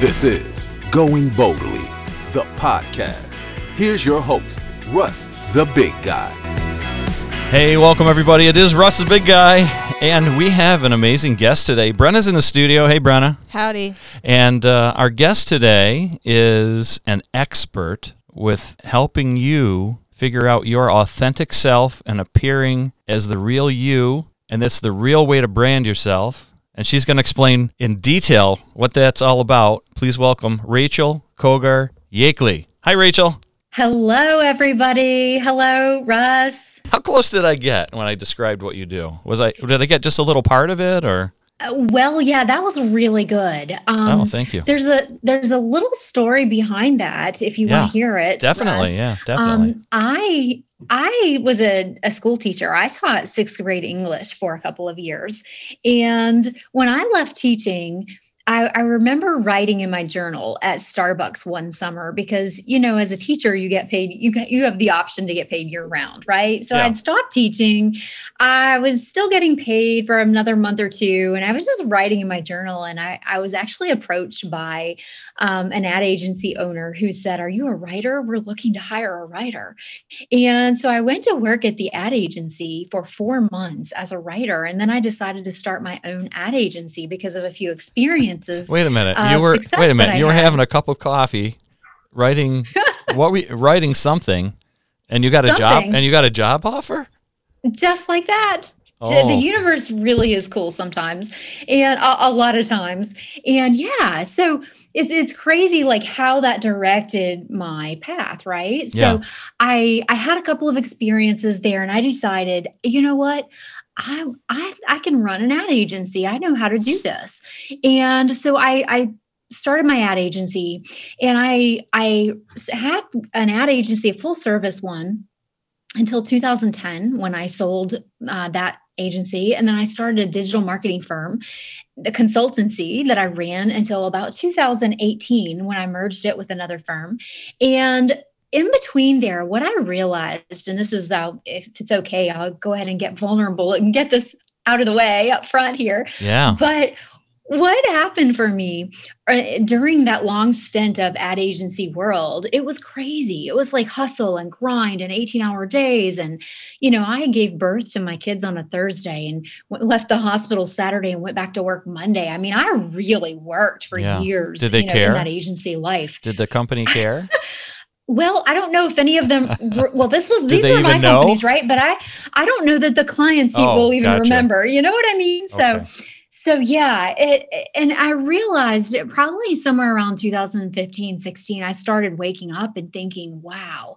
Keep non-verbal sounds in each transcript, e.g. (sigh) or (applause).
This is Going Boldly, the podcast. Here's your host, Russ the Big Guy. Hey, welcome everybody. It is Russ the Big Guy, and we have an amazing guest today. Brenna's in the studio. Hey, Brenna. Howdy. And uh, our guest today is an expert with helping you figure out your authentic self and appearing as the real you. And that's the real way to brand yourself. And she's going to explain in detail what that's all about. Please welcome Rachel Kogar Yakeley. Hi, Rachel. Hello, everybody. Hello, Russ. How close did I get when I described what you do? Was I did I get just a little part of it, or? Uh, well, yeah, that was really good. Um, oh, thank you. There's a there's a little story behind that if you Yeah, want to hear it. Definitely, Russ. yeah, definitely. Um, I I was a, a school teacher. I taught sixth grade English for a couple of years, and when I left teaching. I, I remember writing in my journal at Starbucks one summer because you know as a teacher you get paid you get, you have the option to get paid year round right so Yeah. I'd stopped teaching I was still getting paid for another month or two and I was just writing in my journal and I, I was actually approached by um, an ad agency owner who said are you a writer we're looking to hire a writer and so I went to work at the ad agency for four months as a writer. And then I decided to start my own ad agency because of a few experiences. Wait a minute. Uh, you were wait a minute. You were had. having a cup of coffee, writing (laughs) what we writing something, and you got a job and you got a job offer. Just like that. Oh. The universe really is cool sometimes and a, a lot of times. And yeah, so it's it's crazy like how that directed my path, right? Yeah. So I I had a couple of experiences there and I decided, you know what? I I I can run an ad agency. I know how to do this. And so I I started my ad agency and I I had an ad agency, a full service one until 2010 when I sold uh, that agency. And then I started a digital marketing firm, the consultancy that I ran until about 2018 when I merged it with another firm. And in between there, what I realized, and this is if it's okay, I'll go ahead and get vulnerable and get this out of the way up front here. Yeah. But what happened for me uh, during that long stint of ad agency world, it was crazy. It was like hustle and grind and 18 hour days. And, you know, I gave birth to my kids on a Thursday and left the hospital Saturday and went back to work Monday. I mean, I really worked for Yeah. years Did they you know, care? in that agency life. Did the company care? (laughs) Well, I don't know if any of them. (laughs) Were, well, this was these were my know? companies, right? But I, I don't know that the clients Oh, will even gotcha. remember. You know what I mean? So, Okay. so yeah, it, and I realized it probably somewhere around 2015, 16, I started waking up and thinking, wow.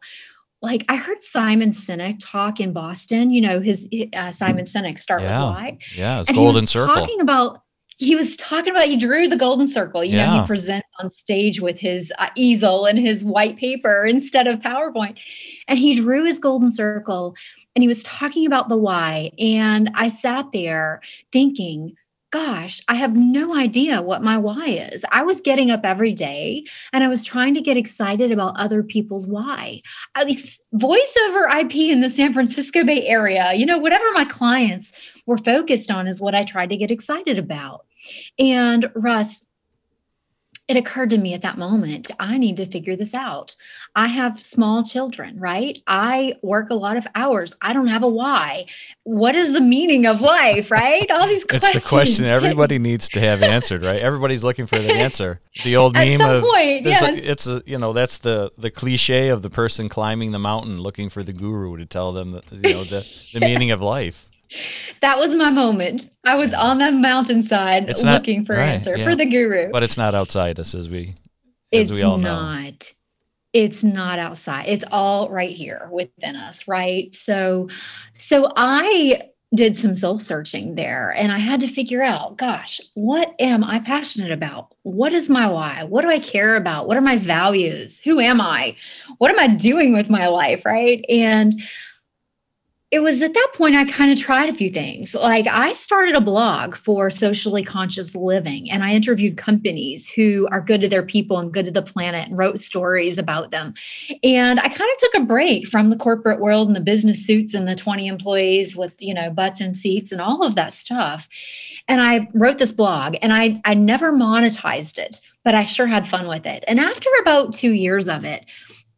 Like I heard Simon Sinek talk in Boston. You know, his uh, Simon Sinek start Yeah. with why Yeah, it's and golden he was circle. talking about he was talking about he drew the golden circle. You know Yeah. he presents on stage with his uh, easel and his white paper instead of powerpoint. And he drew his golden circle and he was talking about the why. And i sat there thinking gosh i have no idea what my why is i was getting up every day and i was trying to get excited about other people's why at least voice over ip in the san francisco bay area you know whatever my clients were focused on is what I tried to get excited about. And Russ, it occurred to me at that moment, I need to figure this out. I have small children, right? I work a lot of hours. I don't have a why. What is the meaning of life, right? All these questions. It's the question everybody needs to have answered, right? Everybody's looking for the (laughs) answer. The old meme of point, yes. a, it's a, you know that's the the cliche of the person climbing the mountain looking for the guru to tell them the, you know the the (laughs) meaning of life. That was my moment. I was on the mountainside It's not- looking for right, an answer yeah. for the guru. But it's not outside us as we as it's we all know. not. It's not outside. It's all right here within us right? So so i did some soul searching there and i had to figure out gosh what am i passionate about? What is my why? What do i care about? What are my values? Who am i? What am i doing with my life right? And it was at that point I kind of tried a few things. Like I started a blog for socially conscious living and I interviewed companies who are good to their people and good to the planet and wrote stories about them. And I kind of took a break from the corporate world and the business suits and the 20 employees with, you know, butts and seats and all of that stuff. And I wrote this blog and I I never monetized it but I sure had fun with it. And after about two years of it,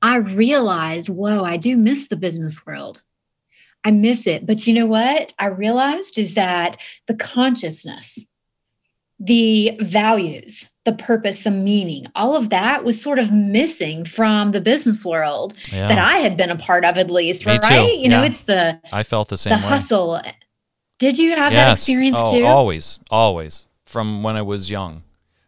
I realized, whoa, I do miss the business world. I miss it. But you know what? I realized is that the consciousness, the values, the purpose, the meaning, all of that was sort of missing from the business world yeah. that I had been a part of, at least, Me right? Too. You yeah. know, it's the I felt the same the way. hustle. Did you have yes. that experience oh, too? Always, always. From when I was young.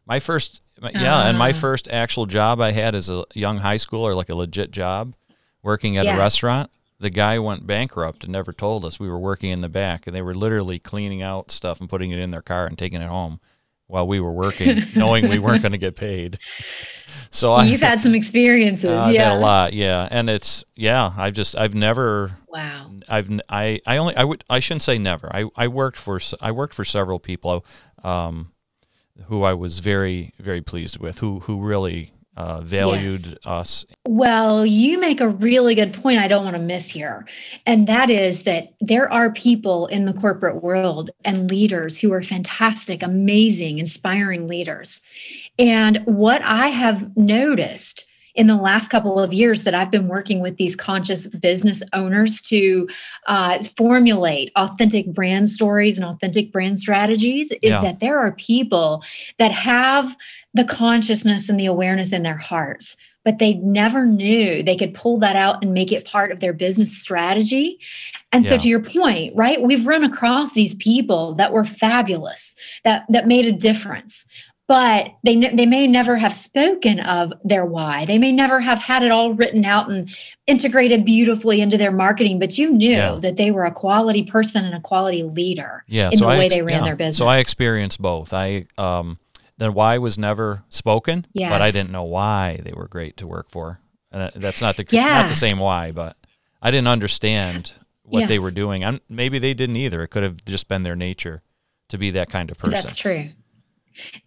My first yeah, and my ah. first actual job I had as a young high schooler, like a legit job, working at yeah. a restaurant. The guy went bankrupt and never told us. We were working in the back, and they were literally cleaning out stuff and putting it in their car and taking it home while we were working, (laughs) knowing we weren't going to get paid. So I, you've had some experiences, (laughs) uh, yeah, a lot, yeah, and it's yeah. I've just I've never wow. I've I I only I would I shouldn't say never. I I worked for I worked for several people, um, who I was very very pleased with, who who really uh, valued yes. us. Well, you make a really good point I don't want to miss here. And that is that there are people in the corporate world and leaders who are fantastic, amazing, inspiring leaders. And what I have noticed in the last couple of years that I've been working with these conscious business owners to uh, formulate authentic brand stories and authentic brand strategies is yeah. that there are people that have the consciousness and the awareness in their hearts but they never knew they could pull that out and make it part of their business strategy. And yeah. so to your point, right? We've run across these people that were fabulous, that that made a difference but they they may never have spoken of their why. They may never have had it all written out and integrated beautifully into their marketing. But you knew yeah. that they were a quality person and a quality leader yeah, in so the I way ex- they ran yeah. their business. So I experienced both. I um, the why was never spoken, yes. but I didn't know why they were great to work for. And that's not the yeah. not the same why, but I didn't understand what yes. they were doing. I'm, maybe they didn't either. It could have just been their nature to be that kind of person. That's true.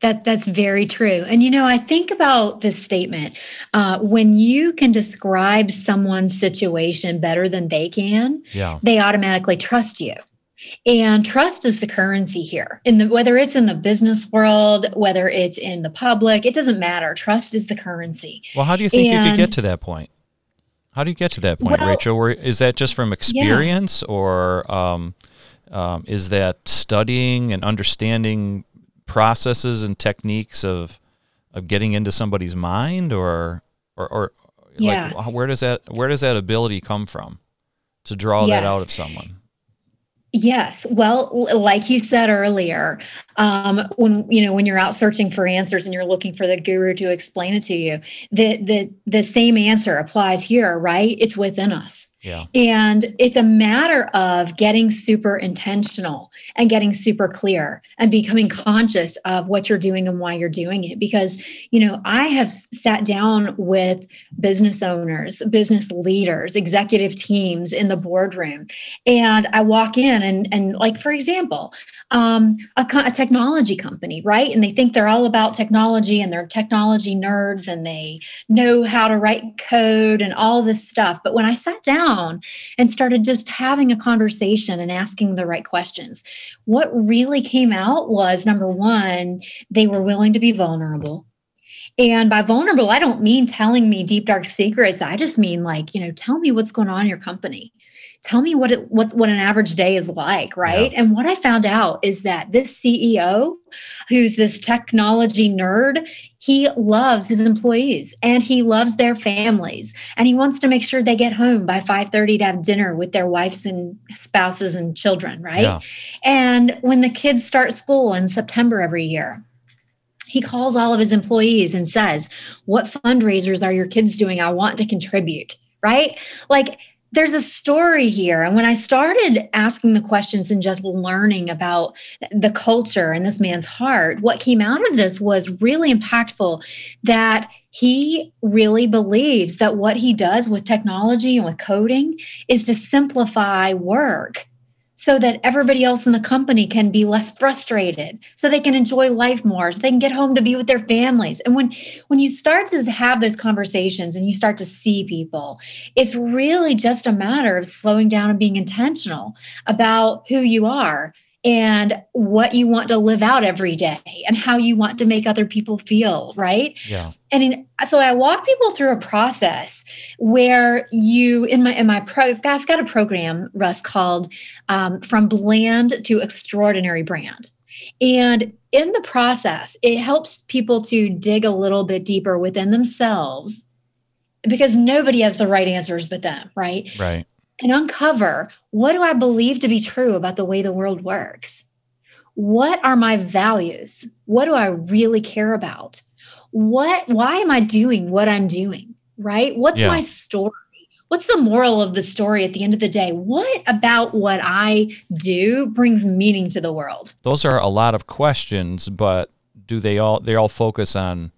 That that's very true. And you know, I think about this statement uh, when you can describe someone's situation better than they can, yeah. they automatically trust you. And trust is the currency here. In the whether it's in the business world, whether it's in the public, it doesn't matter. Trust is the currency. Well, how do you think and, you could get to that point? How do you get to that point, well, Rachel? Where, is that just from experience, yeah. or um, um, is that studying and understanding processes and techniques of of getting into somebody's mind or or, or yeah. like where does that where does that ability come from to draw yes. that out of someone Yes. Well, like you said earlier, um, when you know when you're out searching for answers and you're looking for the guru to explain it to you, the the the same answer applies here, right? It's within us. Yeah. And it's a matter of getting super intentional and getting super clear and becoming conscious of what you're doing and why you're doing it. Because, you know, I have sat down with business owners, business leaders, executive teams in the boardroom, and I walk in and, and like, for example, um, a, a technology company, right? And they think they're all about technology and they're technology nerds and they know how to write code and all this stuff. But when I sat down and started just having a conversation and asking the right questions, what really came out was number one, they were willing to be vulnerable. And by vulnerable, I don't mean telling me deep, dark secrets. I just mean like, you know, tell me what's going on in your company tell me what it what what an average day is like right? Yeah. and what i found out is that this ceo who's this technology nerd he loves his employees and he loves their families. And he wants to make sure they get home by 5:30 to have dinner with their wives and spouses and children right? Yeah. and when the kids start school in september every year he calls all of his employees and says what fundraisers are your kids doing? I want to contribute right? Like there's a story here. And when I started asking the questions and just learning about the culture and this man's heart, what came out of this was really impactful that he really believes that what he does with technology and with coding is to simplify work so that everybody else in the company can be less frustrated so they can enjoy life more so they can get home to be with their families and when when you start to have those conversations and you start to see people it's really just a matter of slowing down and being intentional about who you are and what you want to live out every day and how you want to make other people feel, right? Yeah. And in, so I walk people through a process where you in my in my pro I've got a program Russ called um, from bland to extraordinary brand. And in the process, it helps people to dig a little bit deeper within themselves because nobody has the right answers but them, right? Right. And uncover what do I believe to be true about the way the world works? What are my values? What do I really care about? What why am I doing what I'm doing? Right? What's Yeah. my story? What's the moral of the story at the end of the day? What about what I do brings meaning to the world? Those are a lot of questions, but do they all they all focus on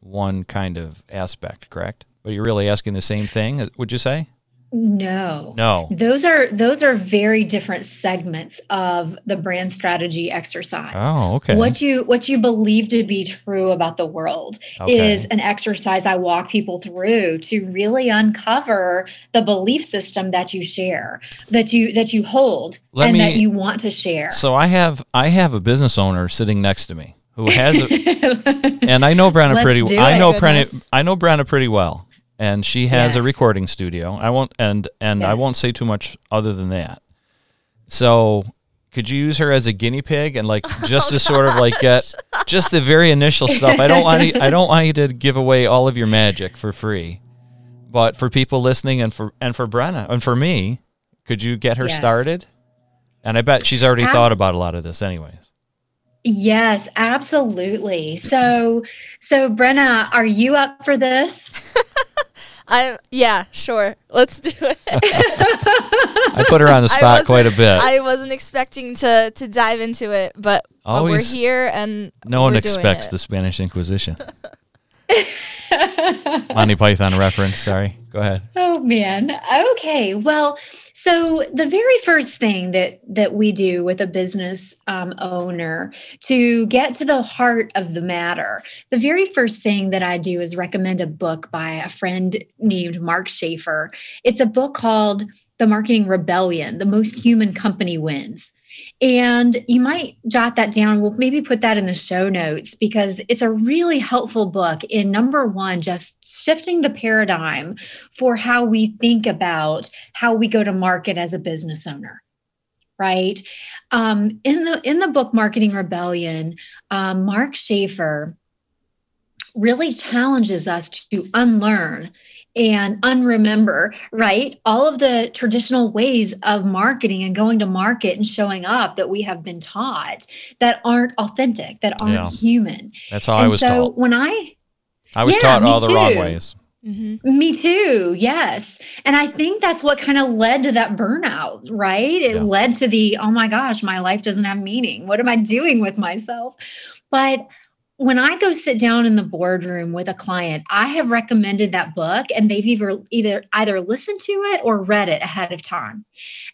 one kind of aspect, correct? But you're really asking the same thing, would you say? No. No. Those are those are very different segments of the brand strategy exercise. Oh, okay. What you what you believe to be true about the world Okay. is an exercise I walk people through to really uncover the belief system that you share, that you that you hold Let and that you want to share. So I have I have a business owner sitting next to me who has a, (laughs) and I know Brenna Let's pretty I know Brenna I know Brenna pretty well. And she has a recording studio. I won't and and I won't say too much other than that. So could you use her as a guinea pig and like (laughs) just to oh, sort of like get just the very initial (laughs) stuff? I don't want you, I don't want you to give away all of your magic for free. But for people listening and for and for Brenna and for me, could you get her Yes. started? And I bet she's already thought about a lot of this anyways. yes, absolutely. So so Brenna, are you up for this? I yeah, sure. Let's do it. I put her on the (laughs) spot quite a bit. I wasn't expecting to to dive into it, but, but we're Always- here and no one we're doing expects it. the Spanish Inquisition. (laughs) Monty Python reference. Sorry. Go ahead. Oh man. Okay. Well, so the very first thing that that we do with a business um, owner to get to the heart of the matter, the very first thing that I do is recommend a book by a friend named Mark Schaefer. It's a book called The Marketing Rebellion: The Most Human Company Wins. And you might jot that down. We'll maybe put that in the show notes because it's a really helpful book in number one, just shifting the paradigm for how we think about how we go to market as a business owner right um, in the in the book marketing rebellion um, mark schaefer really challenges us to unlearn and unremember right all of the traditional ways of marketing and going to market and showing up that we have been taught that aren't authentic that aren't Yeah. human That's how I and was so taught. when i I was yeah, taught all the wrong too. ways. Mhm. me too. Yes. And I think that's what kind of led to that burnout, right? It Yeah. led to the, oh my gosh, my life doesn't have meaning. What am I doing with myself? But when I go sit down in the boardroom with a client, I have recommended that book and they've either either either listened to it or read it ahead of time.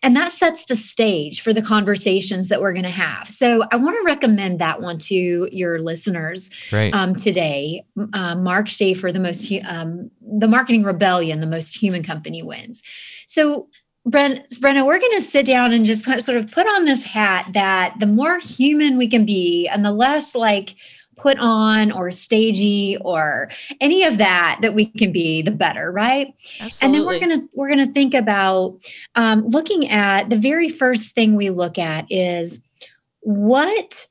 And that sets the stage for the conversations that we're going to have. So I want to recommend that one to your listeners Great. um, today. Uh, Mark Schaefer, the most um, the marketing rebellion, the most human company wins. So. Bren, Brenna, we're going to sit down and just kind of sort of put on this hat that the more human we can be and the less like put on or stagey or any of that that we can be, the better, right? Absolutely. and then we're gonna we're gonna think about um, looking at the very first thing we look at is what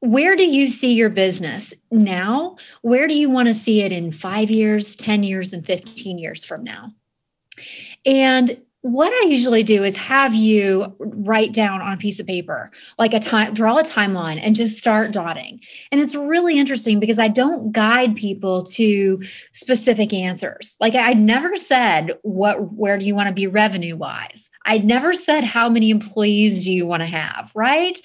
where do you see your business now where do you want to see it in five years 10 years and 15 years from now and what I usually do is have you write down on a piece of paper, like a time, draw a timeline and just start dotting. And it's really interesting because I don't guide people to specific answers. Like I never said what where do you want to be revenue wise? I never said how many employees do you want to have, right?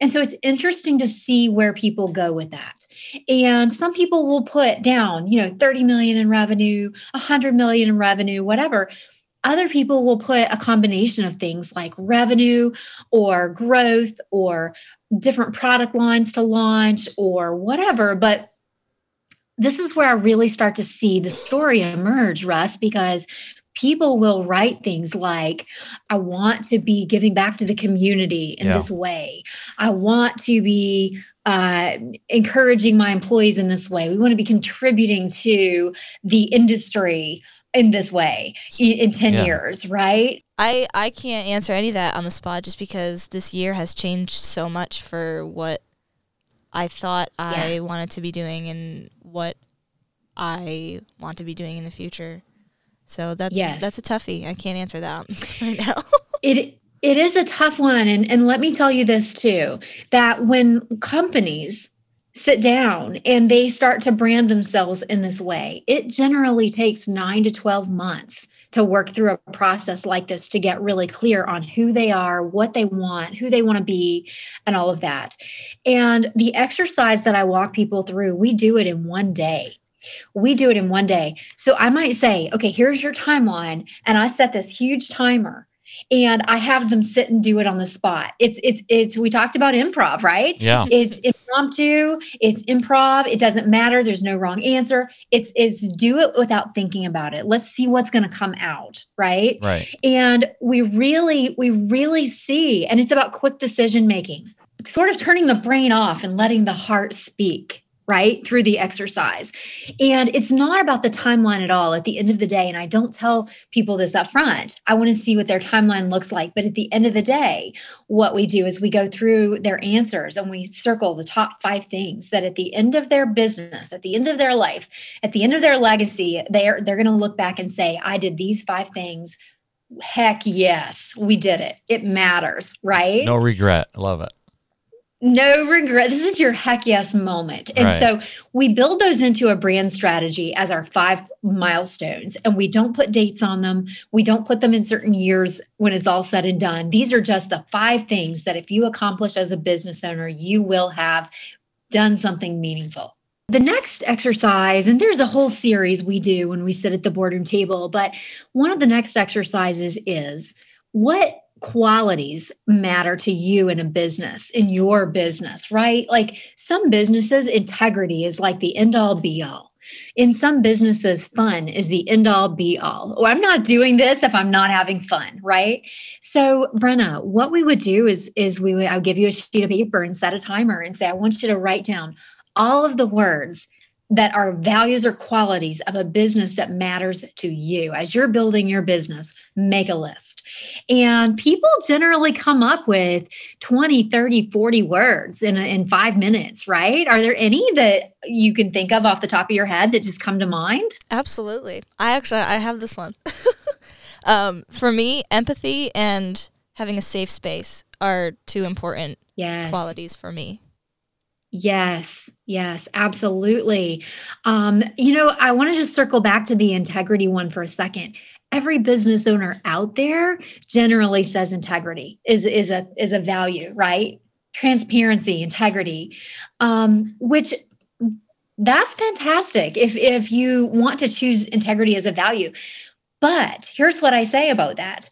And so it's interesting to see where people go with that. And some people will put down, you know, 30 million in revenue, 100 million in revenue, whatever. Other people will put a combination of things like revenue or growth or different product lines to launch or whatever. But this is where I really start to see the story emerge, Russ, because people will write things like, I want to be giving back to the community in Yeah. this way. I want to be uh, encouraging my employees in this way. We want to be contributing to the industry in this way in 10 Yeah. years, right? I I can't answer any of that on the spot just because this year has changed so much for what I thought I wanted to be doing and what I want to be doing in the future. So that's Yes. that's a toughie. I can't answer that (laughs) right now. It it is a tough one and and let me tell you this too that when companies sit down and they start to brand themselves in this way it generally takes 9 to 12 months to work through a process like this to get really clear on who they are, what they want, who they want to be, and all of that. And the exercise that I walk people through, we do it in one day. We do it in one day. So I might say, okay, here's your timeline. And I set this huge timer and I have them sit and do it on the spot. It's, it's, it's, we talked about improv, right? Yeah. It's impromptu, it's improv, it doesn't matter, there's no wrong answer. It's it's do it without thinking about it. Let's see what's going to come out, right? Right. And we really we really see and it's about quick decision making. Sort of turning the brain off and letting the heart speak, right? Through the exercise. And it's not about the timeline at all at the end of the day and I don't tell people this up front. I want to see what their timeline looks like, but at the end of the day, what we do is we go through their answers and we circle the top five things that at the end of their business, at the end of their life, at the end of their legacy, they're they're going to look back and say, I did these five things. Heck yes, we did it. It matters, right? No regret. Love it. No regret. This is your heck yes moment. And Right. so we build those into a brand strategy as our five milestones, and we don't put dates on them. We don't put them in certain years when it's all said and done. These are just the five things that if you accomplish as a business owner, you will have done something meaningful. The next exercise, and there's a whole series we do when we sit at the boardroom table, but one of the next exercises is what qualities matter to you in a business, in your business, right? Like some businesses, integrity is like the end all be all. In some businesses, fun is the end all be all. Oh, I'm not doing this if I'm not having fun, right? So, Brenna, what we would do is is we would I would give you a sheet of paper and set a timer and say, I want you to write down all of the words that are values or qualities of a business that matters to you. As you're building your business, make a list. And people generally come up with 20, 30, 40 words in, in five minutes, right? Are there any that you can think of off the top of your head that just come to mind? Absolutely. I actually I have this one. (laughs) um, for me, empathy and having a safe space are two important Yes. qualities for me. Yes, yes, absolutely. Um, you know, I want to just circle back to the integrity one for a second. Every business owner out there generally says integrity is is a is a value, right? Transparency, integrity, um, which that's fantastic if if you want to choose integrity as a value. But here's what I say about that.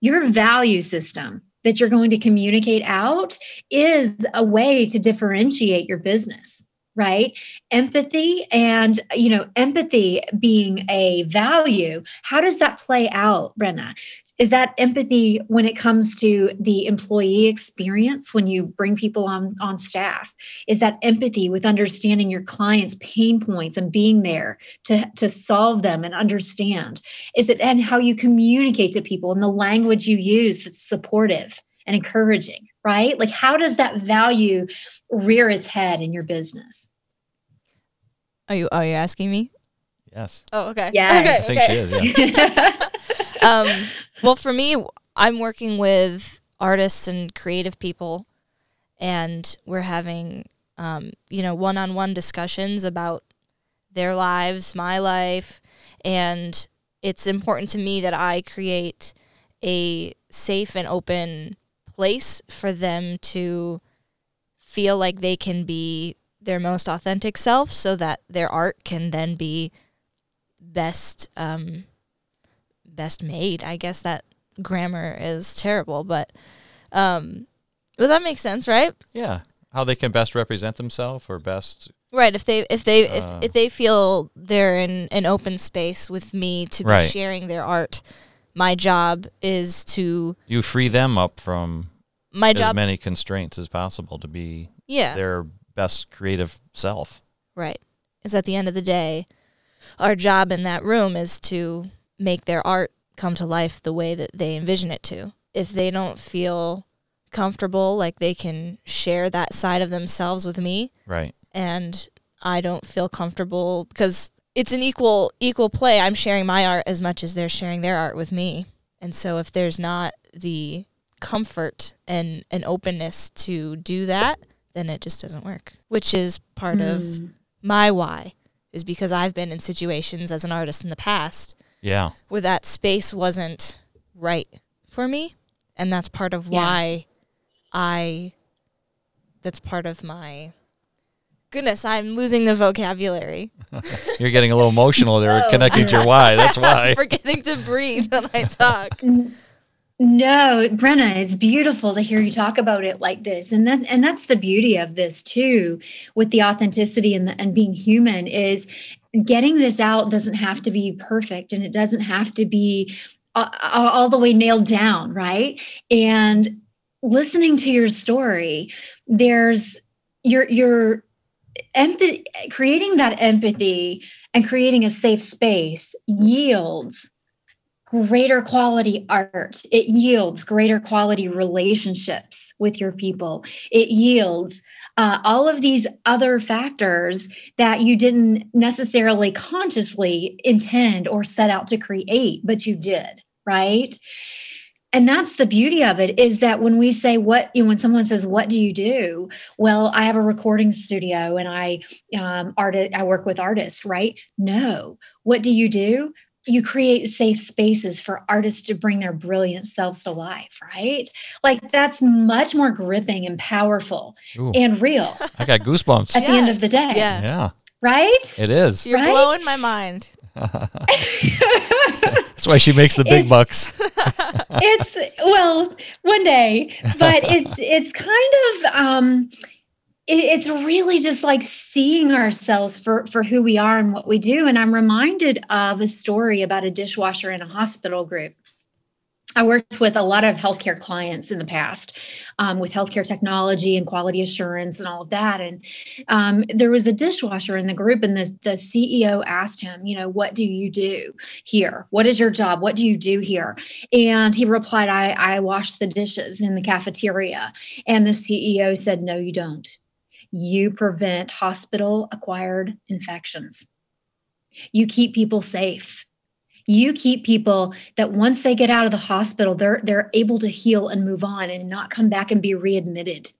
Your value system that you're going to communicate out is a way to differentiate your business right? Empathy and you know empathy being a value how does that play out brenna is that empathy when it comes to the employee experience when you bring people on on staff is that empathy with understanding your clients pain points and being there to to solve them and understand is it and how you communicate to people and the language you use that's supportive and encouraging, right? Like, how does that value rear its head in your business? Are you are you asking me? Yes. Oh, okay. Yes. I think she is. Yeah. (laughs) um, well, for me, I'm working with artists and creative people, and we're having, um, you know, one-on-one discussions about their lives, my life, and it's important to me that I create a safe and open place for them to feel like they can be their most authentic self so that their art can then be best um, best made. I guess that grammar is terrible, but um, but that makes sense, right? Yeah. How they can best represent themselves or best Right. If they if they Uh. if, if they feel they're in an open space with me to be Right. sharing their art, my job is to You free them up from my job as many constraints as possible to be yeah. their best creative self. Right. Is at the end of the day, our job in that room is to make their art come to life the way that they envision it to. If they don't feel comfortable, like they can share that side of themselves with me, Right. and I don't feel comfortable because it's an equal equal play. I'm sharing my art as much as they're sharing their art with me. And so if there's not the comfort and an openness to do that, then it just doesn't work. Which is part of Mm. my why is because I've been in situations as an artist in the past Yeah. where that space wasn't right for me and that's part of Yes. why I that's part of my goodness I'm losing the vocabulary (laughs) You're getting a little emotional there, No. connecting to your (laughs) why. That's why. forgetting to breathe when I talk (laughs) No, Brenna, it's beautiful to hear you talk about it like this. And that and that's the beauty of this too, with the authenticity and the, and being human is getting this out doesn't have to be perfect and it doesn't have to be all, all the way nailed down, right? And listening to your story, there's you're you're empathy creating that empathy and creating a safe space yields greater quality art. It yields greater quality relationships with your people. It yields uh, all of these other factors that you didn't necessarily consciously intend or set out to create, but you did, right? And that's the beauty of it is that when we say what, you know, when someone says, "What do you do?" Well, I have a recording studio and I um, art. I work with artists, right? No, what do you do? You create safe spaces for artists to bring their brilliant selves to life, right? Like that's much more gripping and powerful Ooh, and real I got goosebumps. at the end of the day, yeah Yeah, right? it is. you're Right? blowing my mind (laughs) That's why she makes the big It's- bucks. (laughs) it's well, one day, but it's it's kind of um it, it's really just like seeing ourselves for for who we are and what we do. And I'm reminded of a story about a dishwasher in a hospital group. I worked with a lot of healthcare clients in the past um, with healthcare technology and quality assurance and all of that. And um, there was a dishwasher in the group, and the, the CEO asked him, You know, what do you do here? What is your job? What do you do here? And he replied, I, I wash the dishes in the cafeteria. And the CEO said, No, you don't. You prevent hospital acquired infections. You keep people safe. You keep people that once they get out of the hospital, they're they're able to heal and move on and not come back and be readmitted.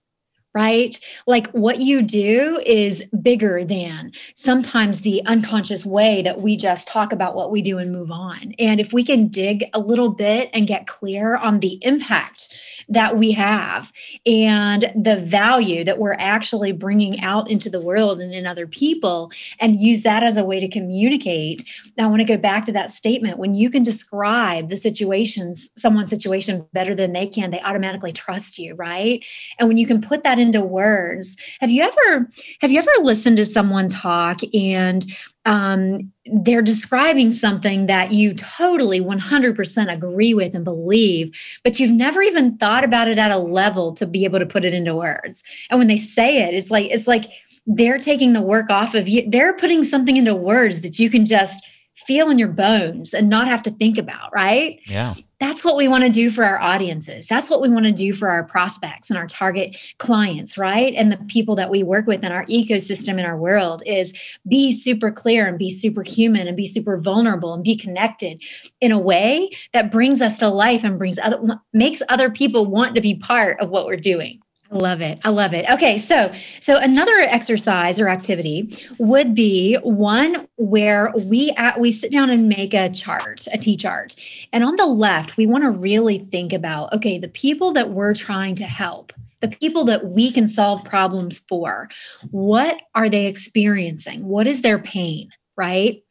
Right? Like what you do is bigger than sometimes the unconscious way that we just talk about what we do and move on. And if we can dig a little bit and get clear on the impact that we have and the value that we're actually bringing out into the world and in other people and use that as a way to communicate I want to go back to that statement. When you can describe the situations, someone's situation better than they can, they automatically trust you, right? And when you can put that into words, have you ever have you ever listened to someone talk and um, they're describing something that you totally 100% agree with and believe, but you've never even thought about it at a level to be able to put it into words. And when they say it, it's like it's like they're taking the work off of you. They're putting something into words that you can just feel in your bones and not have to think about, right? Yeah. That's what we want to do for our audiences. That's what we want to do for our prospects and our target clients, right? And the people that we work with in our ecosystem in our world is be super clear and be super human and be super vulnerable and be connected in a way that brings us to life and brings other makes other people want to be part of what we're doing. I love it. I love it. Okay, so so another exercise or activity would be one where we at, we sit down and make a chart, a T chart. And on the left, we want to really think about okay, the people that we're trying to help, the people that we can solve problems for. What are they experiencing? What is their pain, right?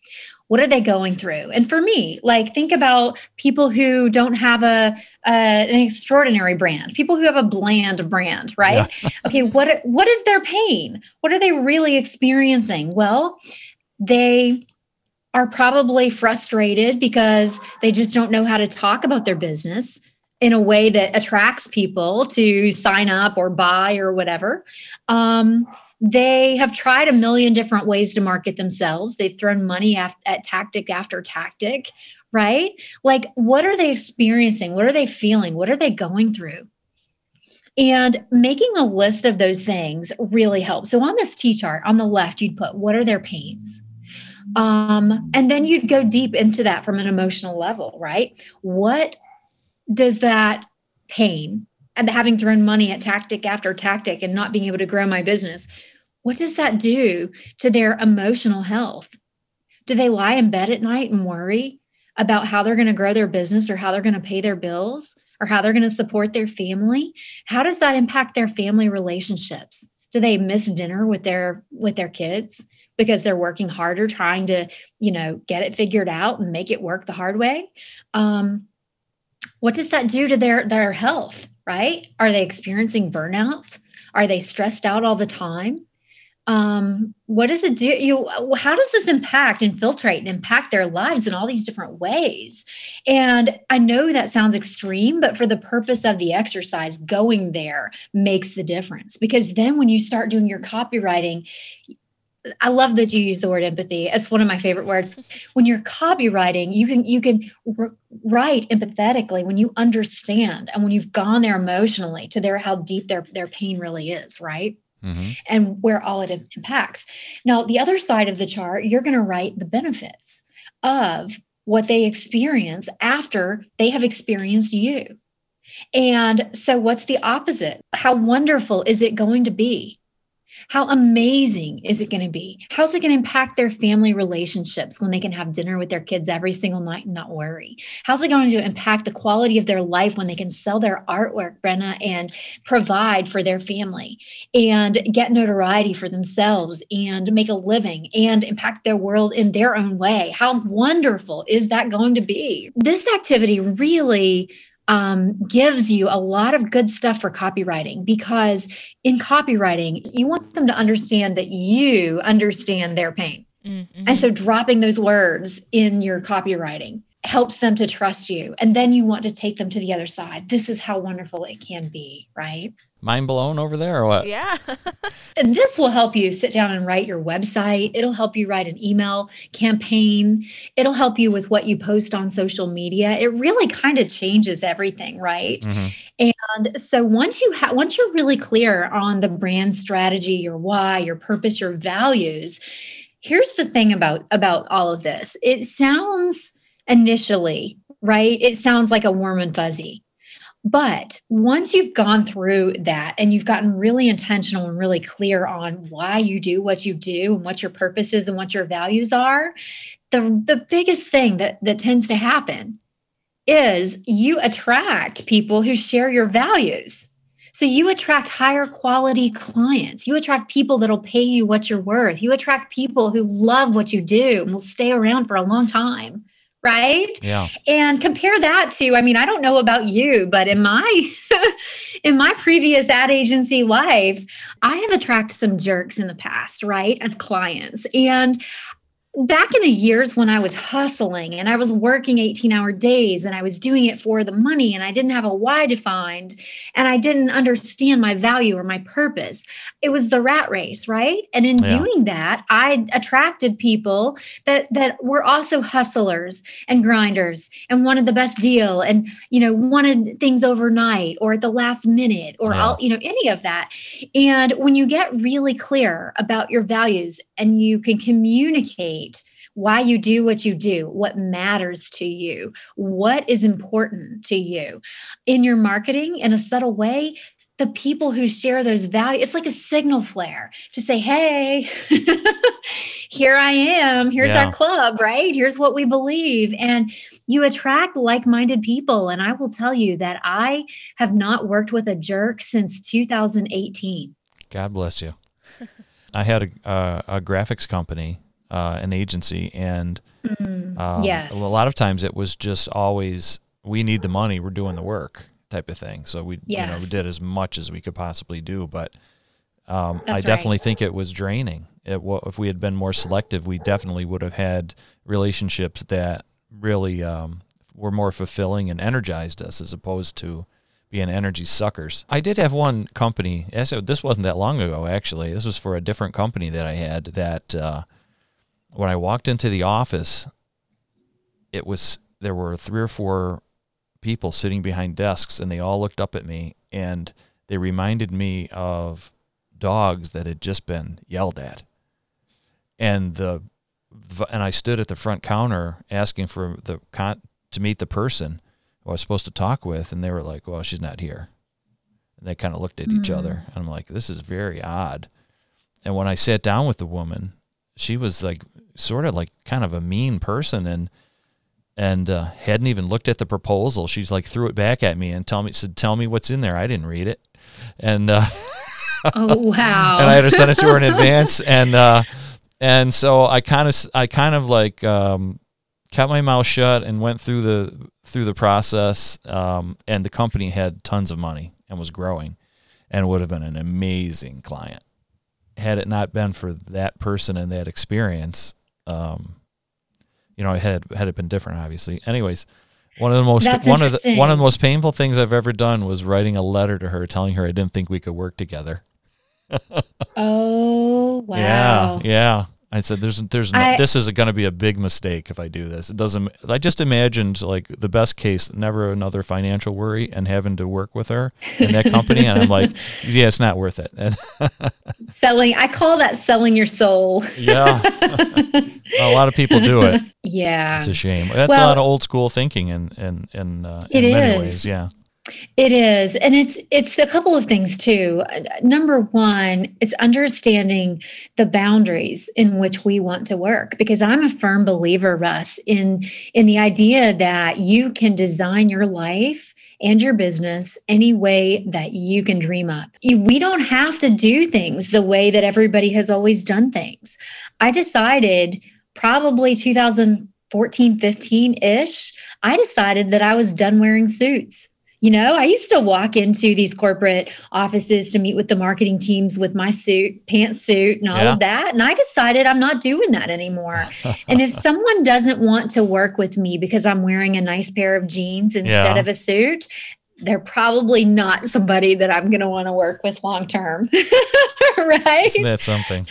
What are they going through? And for me like think about people who don't have a, a an extraordinary brand people who have a bland brand right? Yeah. (laughs) okay what what is their pain? What are they really experiencing? Well they are probably frustrated because they just don't know how to talk about their business in a way that attracts people to sign up or buy or whatever. Um, they have tried a million different ways to market themselves. They've thrown money at, at tactic after tactic, right? Like, what are they experiencing? What are they feeling? What are they going through? And making a list of those things really helps. So on this T chart on the left, you'd put what are their pains? Um, and then you'd go deep into that from an emotional level, right? What does that pain and having thrown money at tactic after tactic and not being able to grow my business, what does that do to their emotional health? Do they lie in bed at night and worry about how they're going to grow their business or how they're going to pay their bills or how they're going to support their family? How does that impact their family relationships? Do they miss dinner with their with their kids because they're working harder trying to, you know, get it figured out and make it work the hard way? Um, what does that do to their their health? Right? Are they experiencing burnout? Are they stressed out all the time? Um, what does it do? You, how does this impact, infiltrate, and impact their lives in all these different ways? And I know that sounds extreme, but for the purpose of the exercise, going there makes the difference. Because then when you start doing your copywriting, I love that you use the word empathy. It's one of my favorite words. When you're copywriting, you can you can r- write empathetically when you understand and when you've gone there emotionally to their how deep their their pain really is, right? Mm-hmm. And where all it impacts. Now, the other side of the chart, you're going to write the benefits of what they experience after they have experienced you. And so, what's the opposite? How wonderful is it going to be how amazing is it going to be? How's it going to impact their family relationships when they can have dinner with their kids every single night and not worry? How's it going to impact the quality of their life when they can sell their artwork, Brenna, and provide for their family and get notoriety for themselves and make a living and impact their world in their own way? How wonderful is that going to be? This activity really um, gives you a lot of good stuff for copywriting because in copywriting, you want them to understand that you understand their pain. Mm-hmm. And so dropping those words in your copywriting helps them to trust you. And then you want to take them to the other side. This is how wonderful it can be, right? Mind blown over there or what? Yeah. (laughs) and this will help you sit down and write your website. It'll help you write an email campaign. It'll help you with what you post on social media. It really kind of changes everything, right? Mm-hmm. And so once you have once you're really clear on the brand strategy, your why, your purpose, your values, here's the thing about about all of this. It sounds initially, right? It sounds like a warm and fuzzy. But once you've gone through that and you've gotten really intentional and really clear on why you do what you do and what your purpose is and what your values are, the, the biggest thing that, that tends to happen is you attract people who share your values. So you attract higher quality clients. You attract people that'll pay you what you're worth. You attract people who love what you do and will stay around for a long time right? Yeah. And compare that to i mean i don't know about you but in my (laughs) in my previous ad agency life i have attracted some jerks in the past right as clients. And back in the years when I was hustling and I was working 18 hour days and I was doing it for the money and I didn't have a why defined and I didn't understand my value or my purpose, it was the rat race, right? And in yeah. doing that, I attracted people that that were also hustlers and grinders and wanted the best deal and you know wanted things overnight or at the last minute or yeah. you know any of that. And when you get really clear about your values and you can communicate why you do what you do, what matters to you, what is important to you. In your marketing, in a subtle way, the people who share those values, it's like a signal flare to say, hey, (laughs) here I am. Here's yeah. our club, right? Here's what we believe. And you attract like minded people. And I will tell you that I have not worked with a jerk since 2018. God bless you. (laughs) I had a, uh, a graphics company uh, an agency, and Mm, um, yes. a lot of times it was just always we need the money, we're doing the work type of thing. So we you know we did as much as we could possibly do, but um, I definitely right. think it was draining. It, wa- if we had been more selective, we definitely would have had relationships that really um, were more fulfilling and energized us, as opposed to being energy suckers. I did have one company. I- This wasn't that long ago, actually. This was for a different company that I had. That uh, when I walked into the office, it was there were three or four people sitting behind desks, and they all looked up at me, and they reminded me of dogs that had just been yelled at. And the and I stood at the front counter asking for the con- to meet the person who I was supposed to talk with, and they were like, "Well, she's not here." And they kind of looked at each mm. other, and I'm like, "This is very odd." And when I sat down with the woman, she was like, sort of like kind of a mean person, and and uh, hadn't even looked at the proposal. She's like threw it back at me and tell me said, "Tell me what's in there." I didn't read it, and uh, oh wow. (laughs) and I had to send it to her in advance, and uh, and so I kind of I kind of like um, kept my mouth shut and went through the through the process. Um, and the company had tons of money and was growing, and would have been an amazing client had it not been for that person and that experience. Um, you know, had had it been different, obviously. Anyways. One of the most That's one of the one of the most painful things I've ever done was writing a letter to her telling her I didn't think we could work together. (laughs) oh wow. Yeah, yeah. I said, "There's, there's, no, I- this is going to be a big mistake if I do this." It doesn't. I just imagined like the best case, never another financial worry, and having to work with her in that company, and I'm like, (laughs) "Yeah, it's not worth it." (laughs) Selling. I call that selling your soul. yeah, (laughs) a lot of people do it. yeah. It's a shame. That's a lot of old school thinking, and and and uh, in many is. ways, yeah, It is. And it's it's a couple of things too. Number one, it's understanding the boundaries in which we want to work because I'm a firm believer Russ in in the idea that you can design your life and your business any way that you can dream up. We don't have to do things the way that everybody has always done things. I decided probably 2014 15ish, I decided that I was done wearing suits. You know, I used to walk into these corporate offices to meet with the marketing teams with my suit, pantsuit, and all Yeah. of that. And I decided I'm not doing that anymore. and if (laughs) someone doesn't want to work with me because I'm wearing a nice pair of jeans instead Yeah. of a suit, they're probably not somebody that I'm going to want to work with long term. (laughs) right? isn't that something?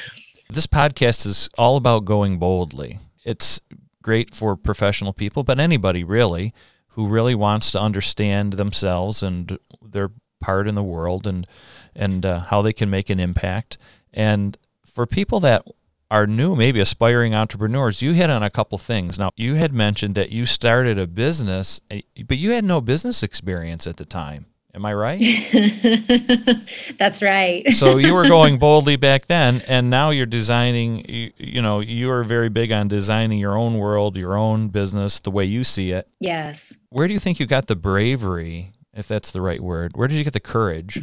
This podcast is all about going boldly. It's great for professional people, but anybody really who really wants to understand themselves and their part in the world and and uh, how they can make an impact. And for people that are new, maybe aspiring entrepreneurs, you hit on a couple things. Now, you had mentioned that you started a business, eh, but you had no business experience at the time. Am I right? (laughs) That's right. so you were going (laughs) boldly back then and now you're designing you, you know you are very big on designing your own world your own business the way you see it yes. where do you think you got the bravery if that's the right word where did you get the courage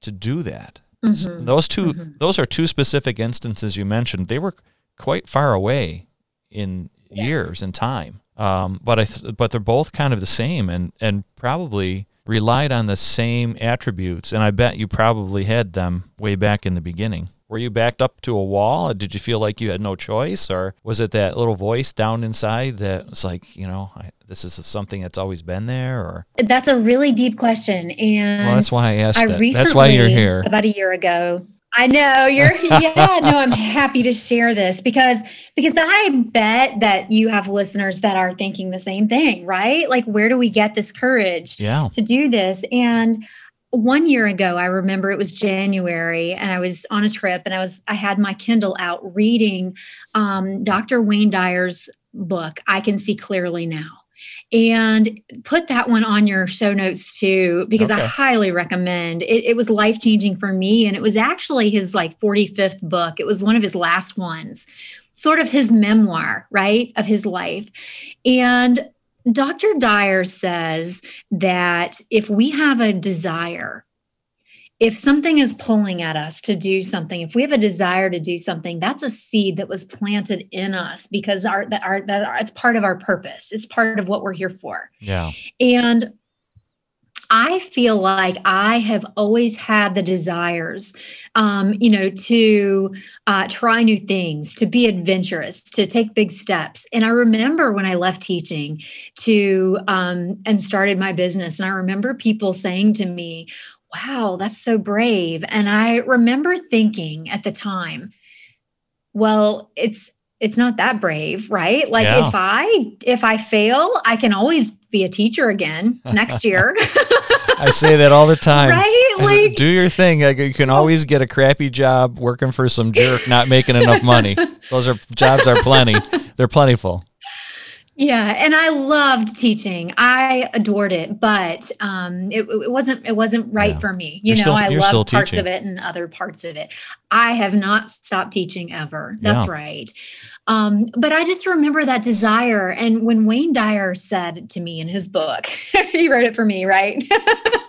to do that Mhm. those 2 Mhm. those are two specific instances you mentioned they were quite far away in Yes. years and time um, but I th- but they're both kind of the same and and probably relied on the same attributes and I bet you probably had them way back in the beginning were you backed up to a wall did you feel like you had no choice or was it that little voice down inside that was like you know I, this is something that's always been there or That's a really deep question. And well that's why I asked I it recently, that's why you're here About a year ago. I know you're (laughs) yeah, no, I'm happy to share this because because I bet that you have listeners that are thinking the same thing, right? Like where do we get this courage yeah to do this? And one year ago, I remember it was January and I was on a trip and I was I had my Kindle out reading um, Dr. Wayne Dyer's book, I Can See Clearly Now. And put that one on your show notes too, because I highly recommend it. It was life changing for me. And it was actually his like 45th book. It was one of his last ones, sort of his memoir, right, of his life. And Dr. Dyer says that if we have a desire, if something is pulling at us to do something, if we have a desire to do something, that's a seed that was planted in us because our that our that it's part of our purpose. It's part of what we're here for. Yeah. And I feel like I have always had the desires, um, you know, to uh, try new things, to be adventurous, to take big steps. And I remember when I left teaching to um, and started my business, and I remember people saying to me, "Wow, that's so brave." And I remember thinking at the time, "Well, it's." it's not that brave right like Yeah. if i if i fail i can always be a teacher again next (laughs) year I say that all the time. (laughs) right like do your thing. Like, you can oh. always get a crappy job working for some jerk not making enough money. (laughs) Those are jobs are plenty. They're plentiful. Yeah, and I loved teaching. I adored it, but um, it, it wasn't it wasn't right Yeah. for me. You You're know, still- I love parts teaching. of it and other parts of it. I have not stopped teaching ever. That's Yeah. right. Um, but I just remember that desire. And when Wayne Dyer said to me in his book, (laughs) he wrote it for me, right? (laughs)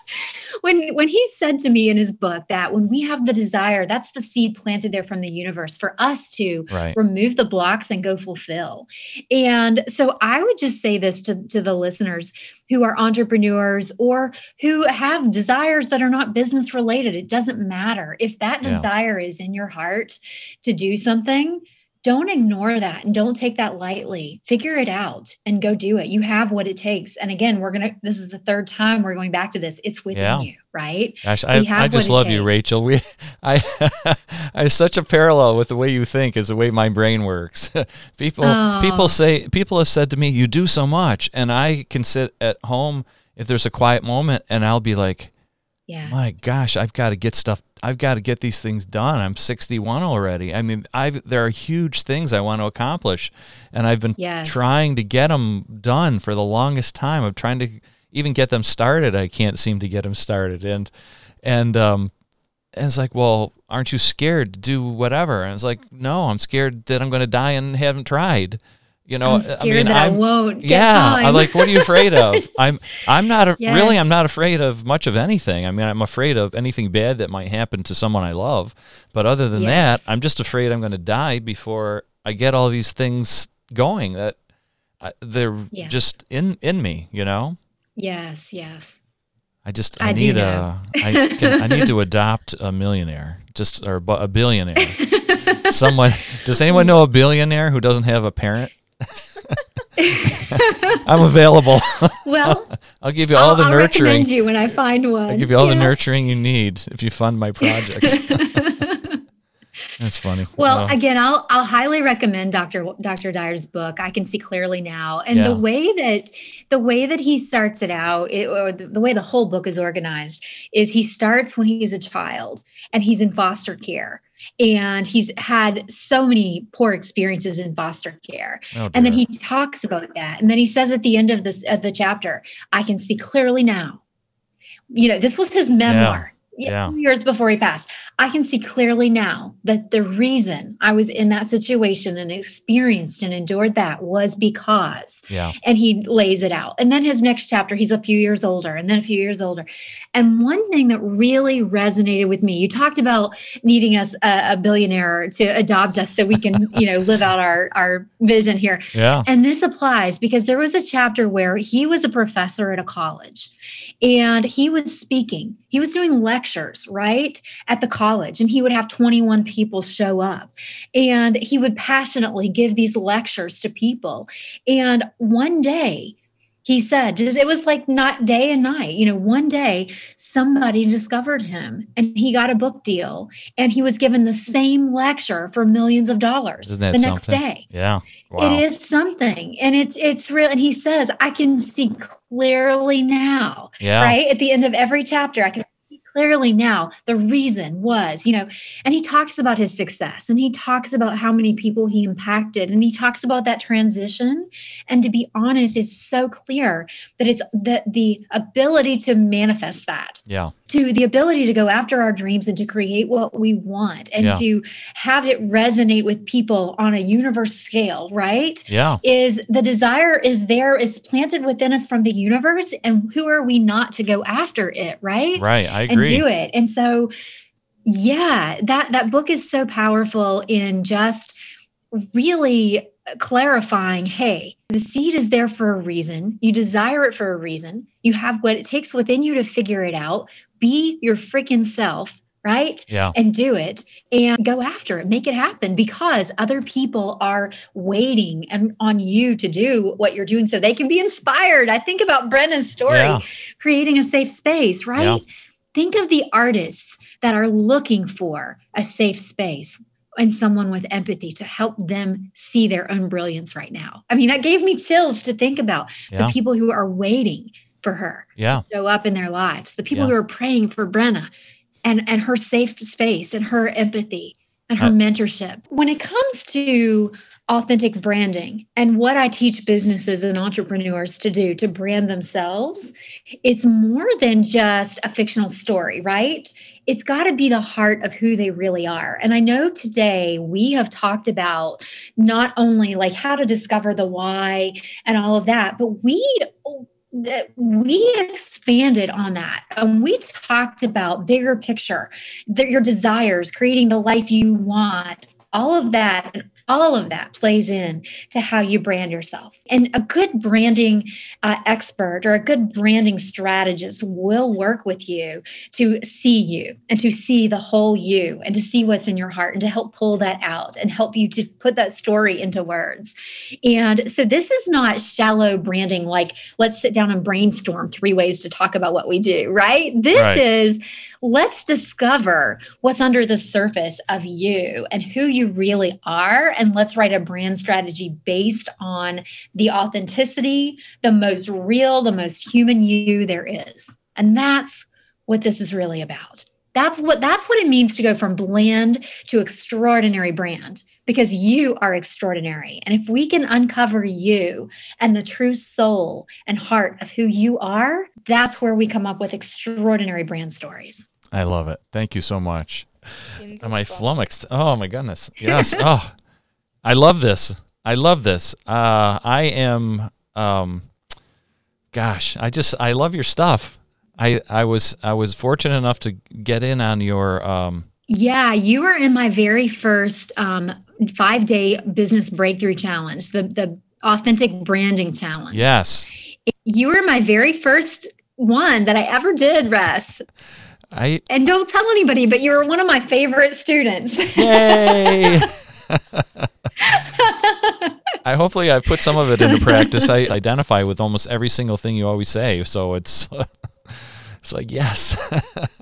when when he said to me in his book that when we have the desire, that's the seed planted there from the universe for us to Right. remove the blocks and go fulfill. And so I would just say this to, to the listeners who are entrepreneurs or who have desires that are not business related. It doesn't matter. If that Yeah. desire is in your heart to do something, don't ignore that and don't take that lightly. Figure it out and go do it. You have what it takes. And again, we're going to, this is the third time we're going back to this. It's within Yeah. you, right? Gosh, I, I just love you. Rachel. We, I, I have (laughs) (laughs) such a parallel with the way you think is the way my brain works. (laughs) people, Oh. people say, people have said to me, "You do so much," and I can sit at home if there's a quiet moment, and I'll be like, Yeah. "My gosh, I've got to get stuff. I've got to get these things done. I'm 61 already. I mean, I've there are huge things I want to accomplish, and I've been Yes. trying to get them done for the longest time. I'm trying to even get them started. I can't seem to get them started, and and um, and it's like, well, aren't you scared to do whatever? And it's like, no, I'm scared that I'm going to die and haven't tried. You know, I mean, that I won't get yeah. I'm like, what are you afraid of? (laughs) I'm I'm not a, really. I'm not afraid of much of anything. I mean, I'm afraid of anything bad that might happen to someone I love. But other than Yes. that, I'm just afraid I'm going to die before I get all these things going that I, they're Yeah. just in in me. You know. Yes, yes. I just I, I need a I, can, I need to adopt a millionaire just or a billionaire. (laughs) Someone does anyone know a billionaire who doesn't have a parent? (laughs) I'm available. (laughs) Well, (laughs) I'll give you all I'll, the I'll nurturing. recommend you when I find one. I'll give you all the nurturing you need if you fund my projects. That's funny. Well, again, I'll I'll highly recommend Dr. Dr. Dyer's book. I can see clearly now, and Yeah. the way that the way that he starts it out, it, or the, the way the whole book is organized, is he starts when he's a child and he's in foster care, and he's had so many poor experiences in foster care, oh and then he talks about that, and then he says at the end of this of the chapter, "I can see clearly now." You know, this was his memoir. Yeah. Two years before he passed. I can see clearly now that the reason I was in that situation and experienced and endured that was because, yeah, and he lays it out. And then his next chapter, he's a few years older and then a few years older. And one thing that really resonated with me, you talked about needing us a, a billionaire to adopt us so we can, (laughs) you know, live out our, our vision here. yeah, And this applies because there was a chapter where he was a professor at a college and he was speaking. He was doing lectures, right, at the college, and he would have 21 people show up. And he would passionately give these lectures to people. And one day, he said, just it was like not day and night. You know, one day somebody discovered him and he got a book deal and he was given the same lecture for millions of dollars the next something? day. yeah. Wow. It is something, and it's it's real. And he says, "I can see clearly now." Yeah. Right at the end of every chapter, I can clearly now the reason was, you know. And he talks about his success, and he talks about how many people he impacted, and he talks about that transition. And to be honest, it's so clear that it's the the ability to manifest that Yeah. To the ability to go after our dreams and to create what we want and Yeah. to have it resonate with people on a universe scale, right? Yeah. Is the desire is there, is planted within us from the universe, and who are we not to go after it, right? Right. I and agree. do it. And so, yeah, that that book is so powerful in just really clarifying hey the seed is there for a reason you desire it for a reason you have what it takes within you to figure it out be your freaking self right Yeah. and do it and go after it make it happen because other people are waiting and on you to do what you're doing so they can be inspired i think about brenna's story Yeah. creating a safe space right Yeah. think of the artists that are looking for a safe space and someone with empathy to help them see their own brilliance right now. I mean, that gave me chills to think about Yeah. the people who are waiting for her Yeah. to show up in their lives, the people Yeah. who are praying for Brenna and, and her safe space and her empathy and her I- mentorship. When it comes to authentic branding and what I teach businesses and entrepreneurs to do to brand themselves, it's more than just a fictional story, right? It's got to be the heart of who they really are. And I know today we have talked about not only like how to discover the why and all of that, but we we expanded on that and we talked about bigger picture that your desires creating the life you want all of that all of that plays in to how you brand yourself. And a good branding uh, expert or a good branding strategist will work with you to see you and to see the whole you and to see what's in your heart and to help pull that out and help you to put that story into words. And so this is not shallow branding like let's sit down and brainstorm three ways to talk about what we do right? This Right. is let's discover what's under the surface of you and who you really are. And let's write a brand strategy based on the authenticity, the most real, the most human you there is. And that's what this is really about. That's what that's what it means to go from bland to extraordinary brand because you are extraordinary. And if we can uncover you and the true soul and heart of who you are, that's where we come up with extraordinary brand stories. I love it. Thank you so much. Am I flummoxed? Oh my goodness. (laughs) Yes. oh, I love this. I love this. Uh, I am. Um, gosh, I just I love your stuff. I I was I was fortunate enough to get in on your. Um, Yeah, you were in my very first um, five day business breakthrough challenge, the the authentic branding challenge. yes. You were my very first one that I ever did, Russ. I And don't tell anybody, but you were one of my favorite students. yay. (laughs) I hopefully I've put some of it into practice. I identify with almost every single thing you always say, so it's (laughs) it's like yes,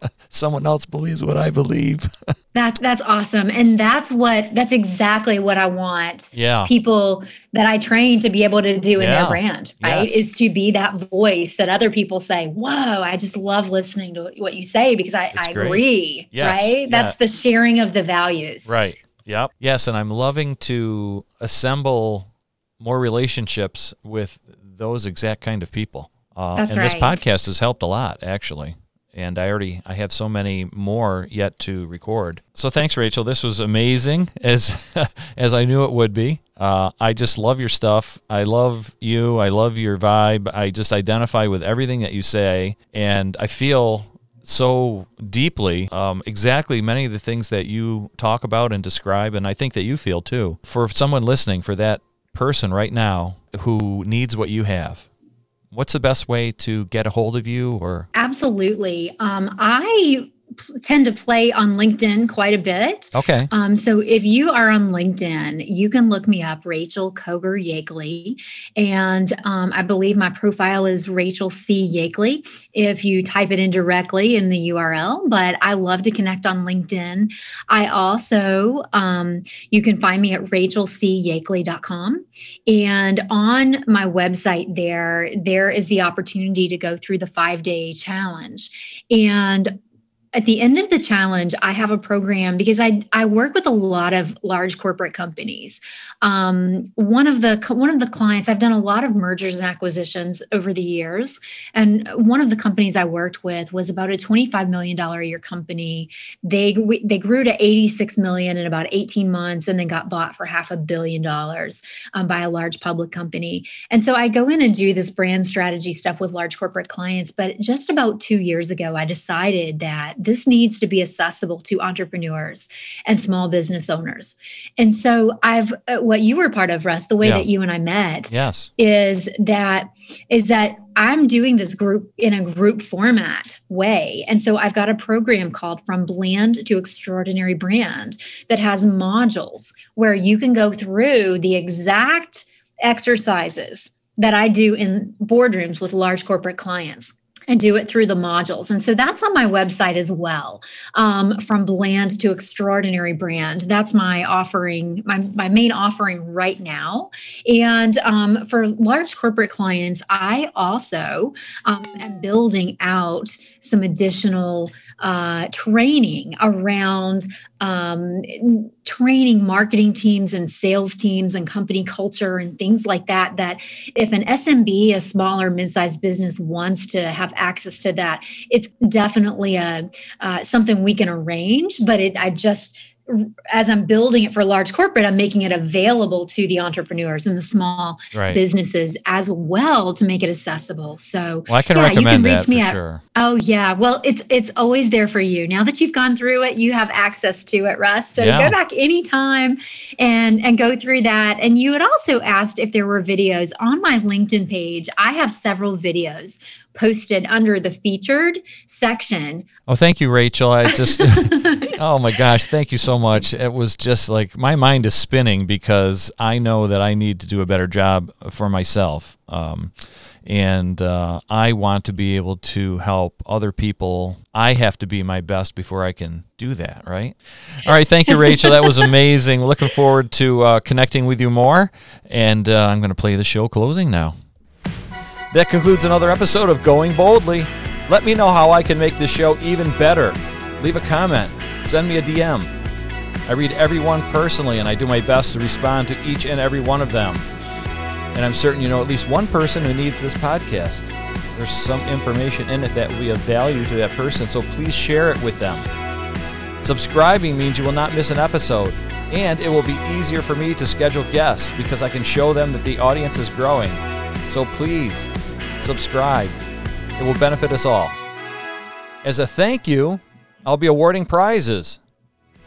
(laughs) someone else believes what I believe. (laughs) that's that's awesome. And that's what that's exactly what I want Yeah, people that I train to be able to do in Yeah. their brand, right? Yes. Is to be that voice that other people say, Whoa, I just love listening to what you say because I, I agree. Yes. Right? That's the sharing of the values. right. Yep. Yes, and I'm loving to assemble more relationships with those exact kind of people. Uh, That's and this podcast has helped a lot, actually. And I already I have so many more yet to record. So thanks, Rachel. This was amazing, (laughs) as as I knew it would be. Uh, I just love your stuff. I love you. I love your vibe. I just identify with everything that you say, and I feel so deeply um, exactly many of the things that you talk about and describe, and I think that you feel too. For someone listening, for that person right now who needs what you have, what's the best way to get a hold of you? Or Absolutely. Um, I p- tend to play on LinkedIn quite a bit. okay, Um, so if you are on LinkedIn, you can look me up, Rachel Koger Yakeley. And um, I believe my profile is Rachel C. Yakeley if you type it in directly in the URL. But I love to connect on LinkedIn. I also, um, you can find me at rachelcyakeley.com. And on my website there, there is the opportunity to go through the five day challenge. And at the end of the challenge, I have a program because I I work with a lot of large corporate companies. Um, one of the one of the clients I've done a lot of mergers and acquisitions over the years, and one of the companies I worked with was about a twenty five million dollar a year company. They they grew to eighty six million in about eighteen months, and then got bought for half a billion dollars um, by a large public company. And so I go in and do this brand strategy stuff with large corporate clients. But just about two years ago, I decided that this needs to be accessible to entrepreneurs and small business owners. And so I've uh, what you were part of, Russ, the way yeah. that you and I met, yes, is that is that I'm doing this group in a group format way. And so I've got a program called From Bland to Extraordinary Brand that has modules where you can go through the exact exercises that I do in boardrooms with large corporate clients and do it through the modules. And so that's on my website as well. Um, from bland to extraordinary brand. That's my offering, my, my main offering right now. And um, for large corporate clients, I also um, am building out some additional uh, training around um, training marketing teams and sales teams and company culture and things like that. That if an SMB, a smaller mid-sized business, wants to have access to that, it's definitely a uh, something we can arrange. But it, I just as I'm building it for large corporate, I'm making it available to the entrepreneurs and the small right. businesses as well to make it accessible. So, well, I can yeah, recommend you can reach me at, sure. Oh yeah, well it's it's always there for you. Now that you've gone through it, you have access to it, Russ. So yeah. go back anytime and and go through that. And you had also asked if there were videos on my LinkedIn page. I have several videos posted under the featured section. Oh, thank you, Rachel. I (laughs) just, (laughs) oh my gosh, thank you so much. It was just like my mind is spinning because I know that I need to do a better job for myself. Um, and uh, I want to be able to help other people. I have to be my best before I can do that, right? All right, thank you, Rachel. That was (laughs) amazing. Looking forward to uh, connecting with you more. And uh, I'm going to play the show closing now. That concludes another episode of Going Boldly. Let me know how I can make this show even better. Leave a comment, send me a DM. I read everyone personally and I do my best to respond to each and every one of them. And I'm certain you know at least one person who needs this podcast. There's some information in it that will be of value to that person, so please share it with them. Subscribing means you will not miss an episode, and it will be easier for me to schedule guests because I can show them that the audience is growing. So please subscribe. It will benefit us all. As a thank you, I'll be awarding prizes.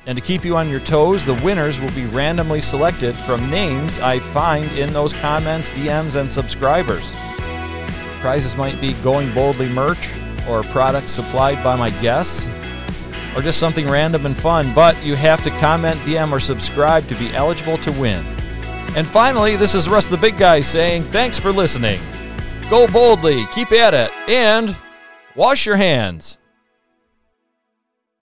And to keep you on your toes, the winners will be randomly selected from names I find in those comments, DMs, and subscribers. Prizes might be Going Boldly merch, or products supplied by my guests, or just something random and fun, but you have to comment, DM, or subscribe to be eligible to win. And finally, this is Russ the Big Guy saying thanks for listening. Go boldly, keep at it, and wash your hands.